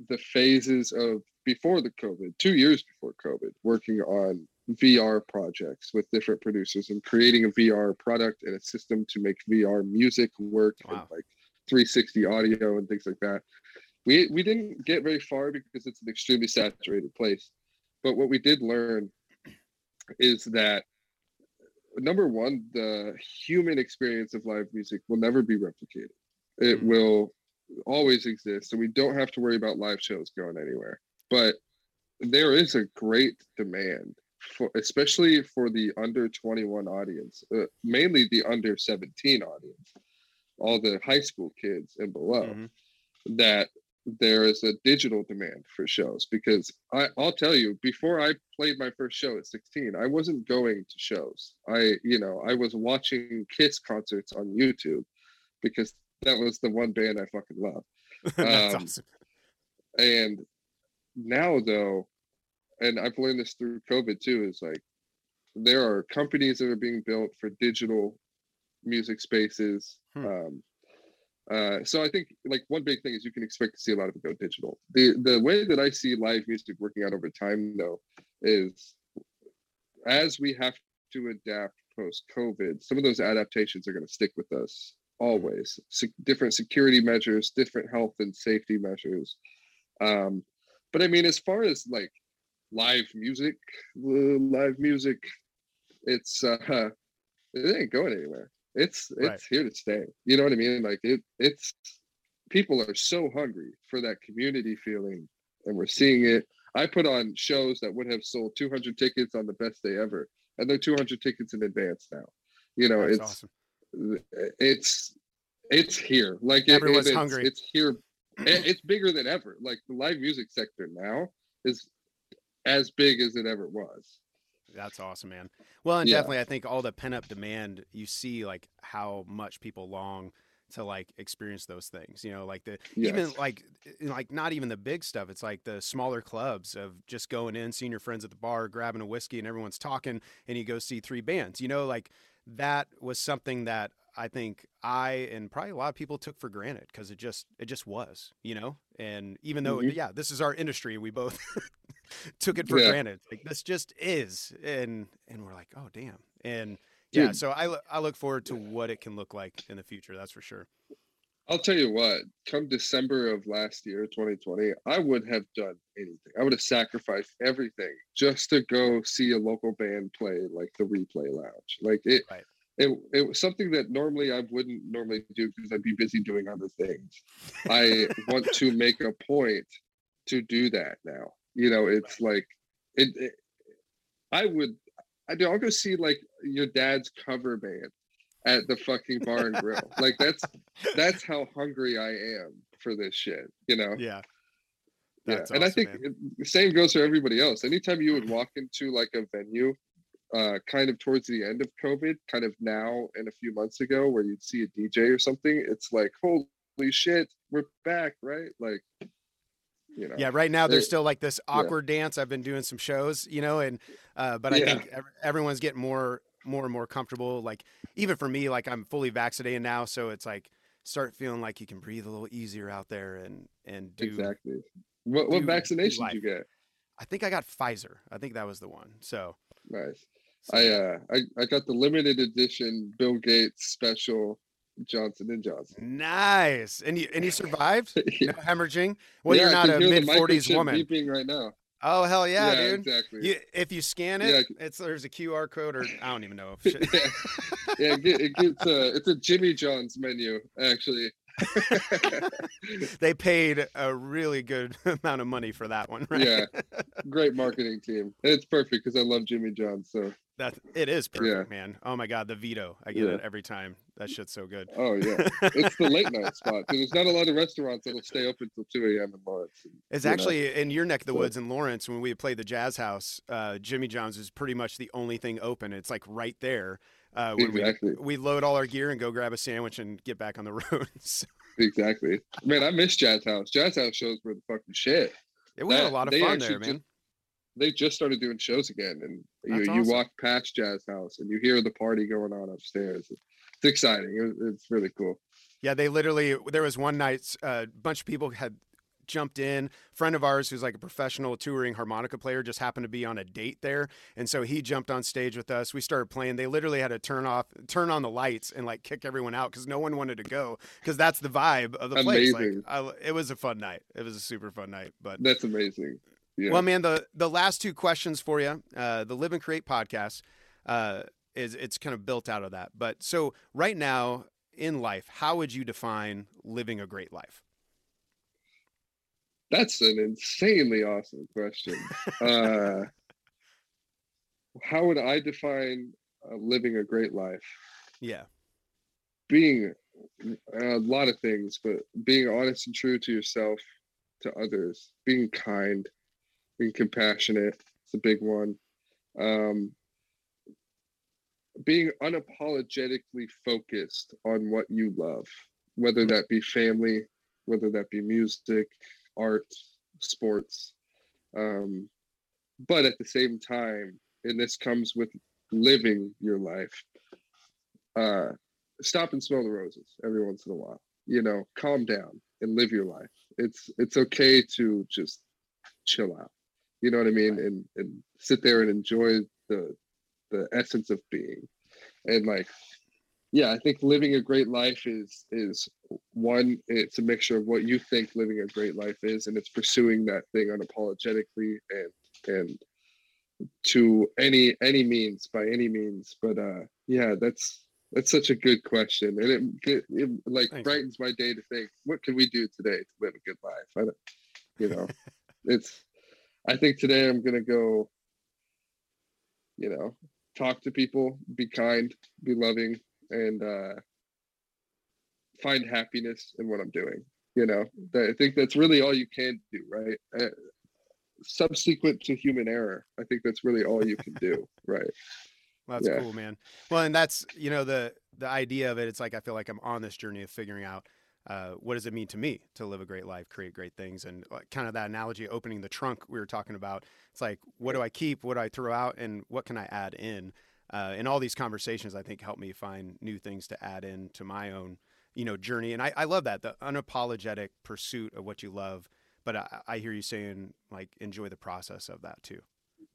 the phases of before the COVID, two years before COVID, working on VR projects with different producers and creating a VR product and a system to make VR music work Wow. and like 360 audio and things like that. We we didn't get very far because it's an extremely saturated place. But what we did learn is that number one, the human experience of live music will never be replicated. It Mhm. will always exist, and we don't have to worry about live shows going anywhere. But there is a great demand for, especially for the under 21 audience, uh, mainly the under 17 audience, all the high school kids and below Mhm. that there is a digital demand for shows because I, I'll tell you before i played my first show at 16 i wasn't going to shows i you know i was watching kiss concerts on youtube because that was the one band i fucking love That's Um, awesome. and now though and i've learned this through covid too is like there are companies that are being built for digital music spaces Hmm. um, uh, so i think like one big thing is you can expect to see a lot of it go digital the the way that i see live music working out over time though is as we have to adapt post covid some of those adaptations are going to stick with us always Se- different security measures different health and safety measures um but i mean as far as like live music live music it's uh it ain't going anywhere it's it's Right. here to stay you know what i mean like it it's people are so hungry for that community feeling and we're seeing it i put on shows that would have sold 200 tickets on the best day ever and they're 200 tickets in advance now you know That's it's awesome. it's it's here like it- Everyone's it's, hungry. it's here it- it's bigger than ever like the live music sector now is as big as it ever was That's awesome, man. Well, and Yeah. definitely, I think all the pent up demand, you see like how much people long to like experience those things. You know, like the even like like not even the big stuff. It's like the smaller clubs of just going in, seeing your friends at the bar, grabbing a whiskey, and everyone's talking, and you go see three bands. You know, like that was something that I think I and probably a lot of people took for granted because it just it just was, you know. And even though Mhm. yeah, this is our industry, we both took it for Yeah. granted. Like this just is, and and we're like, oh damn, and yeah. So I I look forward to what it can look like in the future. That's for sure. I'll tell you what, come December of last year, 2020, I would have done anything. I would have sacrificed everything just to go see a local band play like the replay lounge. Like it Right. It, it was something that normally I wouldn't normally do because I'd be busy doing other things. I want to make a point to do that now. You know, it's like it, it I would I do I'll go see like your dad's cover band at the fucking bar and grill. like that's that's how hungry I am for this shit, you know? Yeah. Yeah. That's And I think man. the same goes for everybody else. Anytime you would walk into like a venue, uh, kind of towards the end of COVID, kind of now and a few months ago, where you'd see a DJ or something, it's like, holy shit, we're back, right? Like, you know. Yeah, right now there's It- still like this yeah. awkward dance. I've been doing some shows, you know, and uh, but I Yeah. think ev- everyone's getting more more and more comfortable. Like even for me, like I'm fully vaccinated now, so it's like start feeling like you can breathe a little easier out there and and do. Exactly. What what do- do vaccination did you get? I think I got Pfizer. I think that was the one. So, Nice. So I uh I, I got the limited edition Bill Gates special Johnson and Johnson. nice. And you and you survived. yeah. No hemorrhaging. Well, Yeah, you're not a mid forties woman. beeping right now. Oh hell yeah, dude. exactly. You, if you scan Yeah, it, it's there's a QR code or I don't even know. If shit. yeah, yeah it, it gets uh, it's a Jimmy John's menu actually. they paid a really good amount of money for that one, right? Yeah, great marketing team. And it's perfect because I love Jimmy John's. So That it is perfect, yeah. man. Oh my god, the Vito. I get yeah. it every time. That shit's so good. Oh yeah. it's the late night spot. There's not a lot of restaurants that'll stay open till two AM in Lawrence. And, it's actually know. in your neck of the woods in Lawrence when we played the jazz house, uh, Jimmy John's is pretty much the only thing open. It's like right there. Uh, exactly. We, we load all our gear and go grab a sandwich and get back on the road. so. Exactly. Man, I miss Jazz House. Jazz House shows were the fucking shit. It was that, a lot of fun there, man. Just, they just started doing shows again, and you, awesome. you walk past Jazz House and you hear the party going on upstairs. It's exciting. it's really cool. Yeah, they literally. There was one night, a uh, bunch of people had jumped in. Friend of ours who's like a professional touring harmonica player just happened to be on a date there, and so he jumped on stage with us. We started playing. They literally had to turn off, turn on the lights, and like kick everyone out because no one wanted to go because that's the vibe of the amazing. place. Like, I, it was a fun night. It was a super fun night. But that's amazing. Yeah. Well, man, the the last two questions for you, uh, the Live and Create podcast, uh, is it's kind of built out of that. But so right now in life, how would you define living a great life? That's an insanely awesome question. uh, how would I define uh, living a great life? Yeah. Being a lot of things, but being honest and true to yourself, to others, being kind, being compassionate. It's a big one. Um, being unapologetically focused on what you love, whether that be family, whether that be music, art, sports. Um, but at the same time, and this comes with living your life, uh, stop and smell the roses every once in a while. You know, calm down and live your life. It's it's okay to just chill out you know what I mean, and and sit there and enjoy the the essence of being, and like, yeah, I think living a great life is is one. It's a mixture of what you think living a great life is, and it's pursuing that thing unapologetically and and to any any means by any means. But uh, yeah, that's that's such a good question, and it, it, like Thanks. brightens my day to think, what can we do today to live a good life? I don't, you know, it's I think today I'm gonna go, you know, talk to people, be kind, be loving, and uh, find happiness in what I'm doing. You know, I think that's really all you can do, right? Uh, subsequent to human error, I think that's really all you can do, right? Well, that's yeah. cool, man. Well, and that's you know the the idea of it. It's like I feel like I'm on this journey of figuring out uh, what does it mean to me to live a great life, create great things, and kind of that analogy, opening the trunk we were talking about. It's like, what do I keep? What do I throw out? And what can I add in? Uh, and all these conversations, I think, help me find new things to add in to my own, you know, journey. And I, I love that the unapologetic pursuit of what you love. But I, I hear you saying like enjoy the process of that too.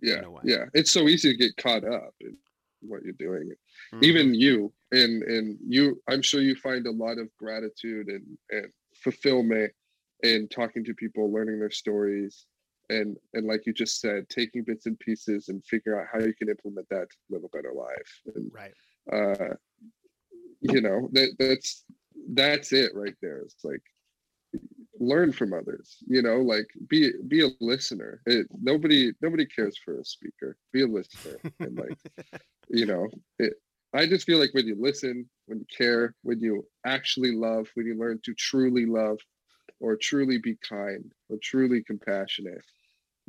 Yeah, yeah. It's so easy to get caught up in what you're doing mm-hmm. even you and and you i'm sure you find a lot of gratitude and and fulfillment in talking to people learning their stories and and like you just said taking bits and pieces and figure out how you can implement that to live a better life. And right. uh you know that that's that's it right there. It's like learn from others you know like be be a listener. It, nobody nobody cares for a speaker. Be a listener and like you know it, i just feel like when you listen when you care when you actually love when you learn to truly love or truly be kind or truly compassionate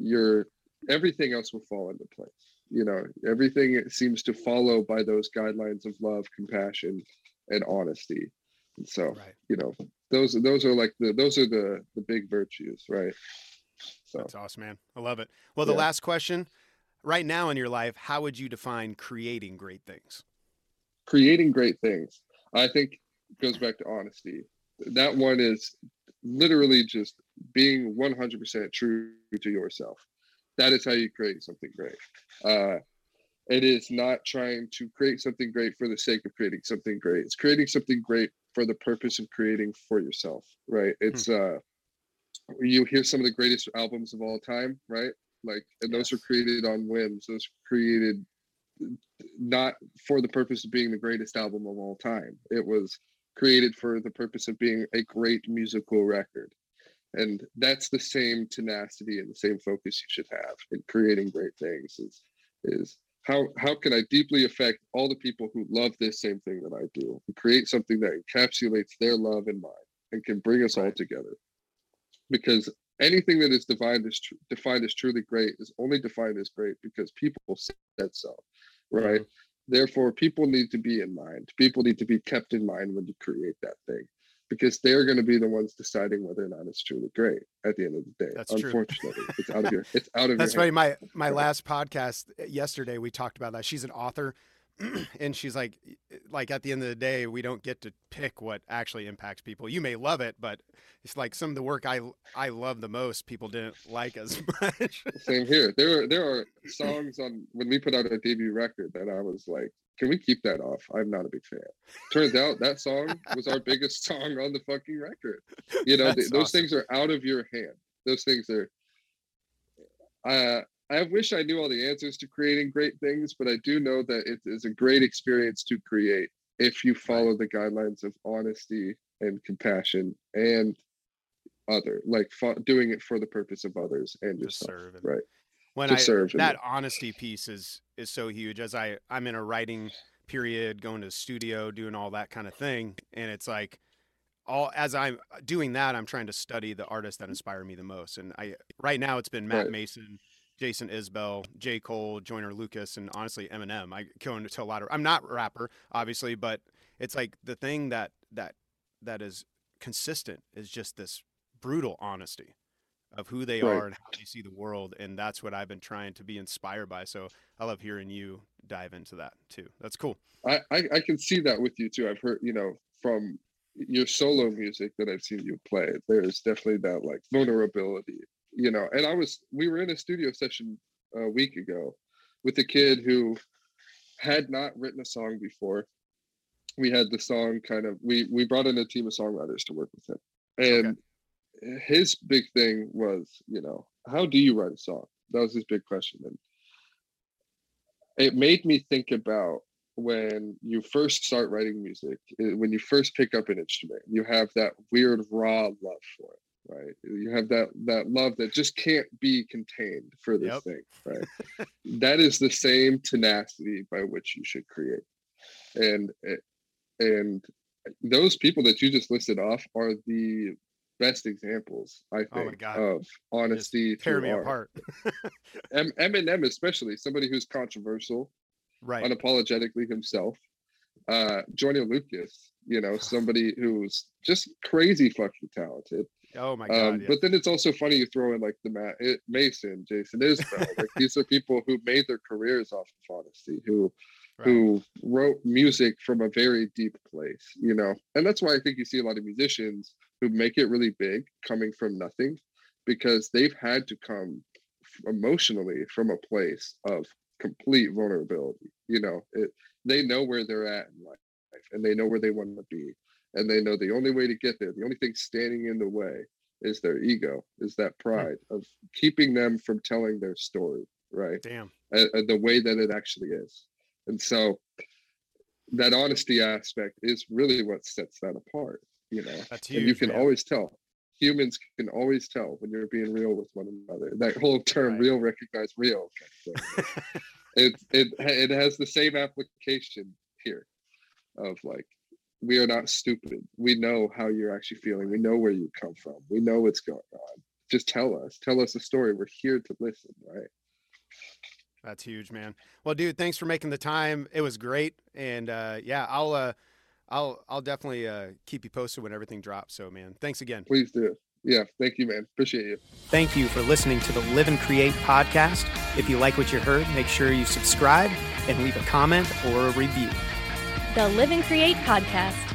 your everything else will fall into place. You know everything seems to follow by those guidelines of love compassion and honesty. And so right. you know those those are like the those are the the big virtues right? So that's awesome man. I love it. Well the yeah. last question right now in your life how would you define creating great things? Creating great things. I think goes back to honesty. That one is literally just being 100% true to yourself that is how you create something great uh, it is not trying to create something great for the sake of creating something great it's creating something great for the purpose of creating for yourself, right? Hmm. It's uh you hear some of the greatest albums of all time, right? Like and those yes. were created on whims. Those created not for the purpose of being the greatest album of all time. It was created for the purpose of being a great musical record. And that's the same tenacity and the same focus you should have in creating great things is is how how can I deeply affect all the people who love this same thing that I do and create something that encapsulates their love and mine and can bring us all together? Because anything that is defined as defined as truly great is only defined as great because people said so, right? Mm-hmm. Therefore, people need to be in mind. People need to be kept in mind when you create that thing because they're going to be the ones deciding whether or not it's truly great at the end of the day. That's Unfortunately, true. it's out of your it's out of here. That's funny. My my last podcast uh, yesterday we talked about that. She's an author and she's like like at the end of the day we don't get to pick what actually impacts people. You may love it but it's like some of the work i i love the most people didn't like as much. Same here. There are there are songs on when we put out a debut record that i was like can we keep that off? I'm not a big fan. Turns out that song was our biggest song on the fucking record. You know th- those awesome. things are out of your hand. Those things are uh I wish I knew all the answers to creating great things, but I do know that it is a great experience to create if you follow the guidelines of honesty and compassion and other like fo- doing it for the purpose of others and just serve right? When I serve that honesty piece is is so huge. As I I'm in a writing period going to the studio doing all that kind of thing and it's like all as I'm doing that I'm trying to study the artists that inspire me the most and I right now it's been Matt right. Mason Jason Isbell, J. Cole, Joyner Lucas, and honestly Eminem. I go into a lot of. I'm not a rapper, obviously, but it's like the thing that that that is consistent is just this brutal honesty of who they right. are and how they see the world, and that's what I've been trying to be inspired by. So I love hearing you dive into that too. That's cool. I I, I can see that with you too. I've heard you know from your solo music that I've seen you play. There's definitely that like vulnerability you know, and I was we were in a studio session a week ago with a kid who had not written a song before. We had the song kind of we we brought in a team of songwriters to work with him. And okay. his big thing was, you know, how do you write a song? That was his big question. And it made me think about when you first start writing music, when you first pick up an instrument, you have that weird raw love for it right you have that that love that just can't be contained for this yep. thing right that is the same tenacity by which you should create and eh, and those people that you just listed off are the best examples i oh think oh of honesty tear me art. apart M- eminem especially somebody who's controversial right unapologetically himself uh Joyner Lucas, you know, somebody who's just crazy fucking talented. Oh my god! Um, yeah. But then it's also funny you throw in like the Matt it, Mason, Jason Isbell. like these are people who made their careers off of honesty, who right. who wrote music from a very deep place, you know. And that's why I think you see a lot of musicians who make it really big coming from nothing, because they've had to come emotionally from a place of complete vulnerability. You know, it, they know where they're at in life and they know where they want to be and they know the only way to get there the only thing standing in the way is their ego is that hmm. pride of keeping them from telling their story right? Damn. And the way that it actually is. And so that honesty aspect is really what sets that apart you know? That's huge, and you can man. always tell. Humans can always tell when you're being real with one another. That whole term right. real recognize real it, it it has the same application here of like we are not stupid. We know how you're actually feeling. We know where you come from. We know what's going on. Just tell us. Tell us a story. We're here to listen, right? That's huge, man. Well, dude, thanks for making the time. It was great, and uh, yeah, I'll uh, I'll I'll definitely uh, keep you posted when everything drops. So, man, thanks again. Please do. Yeah, thank you, man. Appreciate you. Thank you for listening to the Live and Create podcast. If you like what you heard, make sure you subscribe and leave a comment or a review the Live and Create podcast.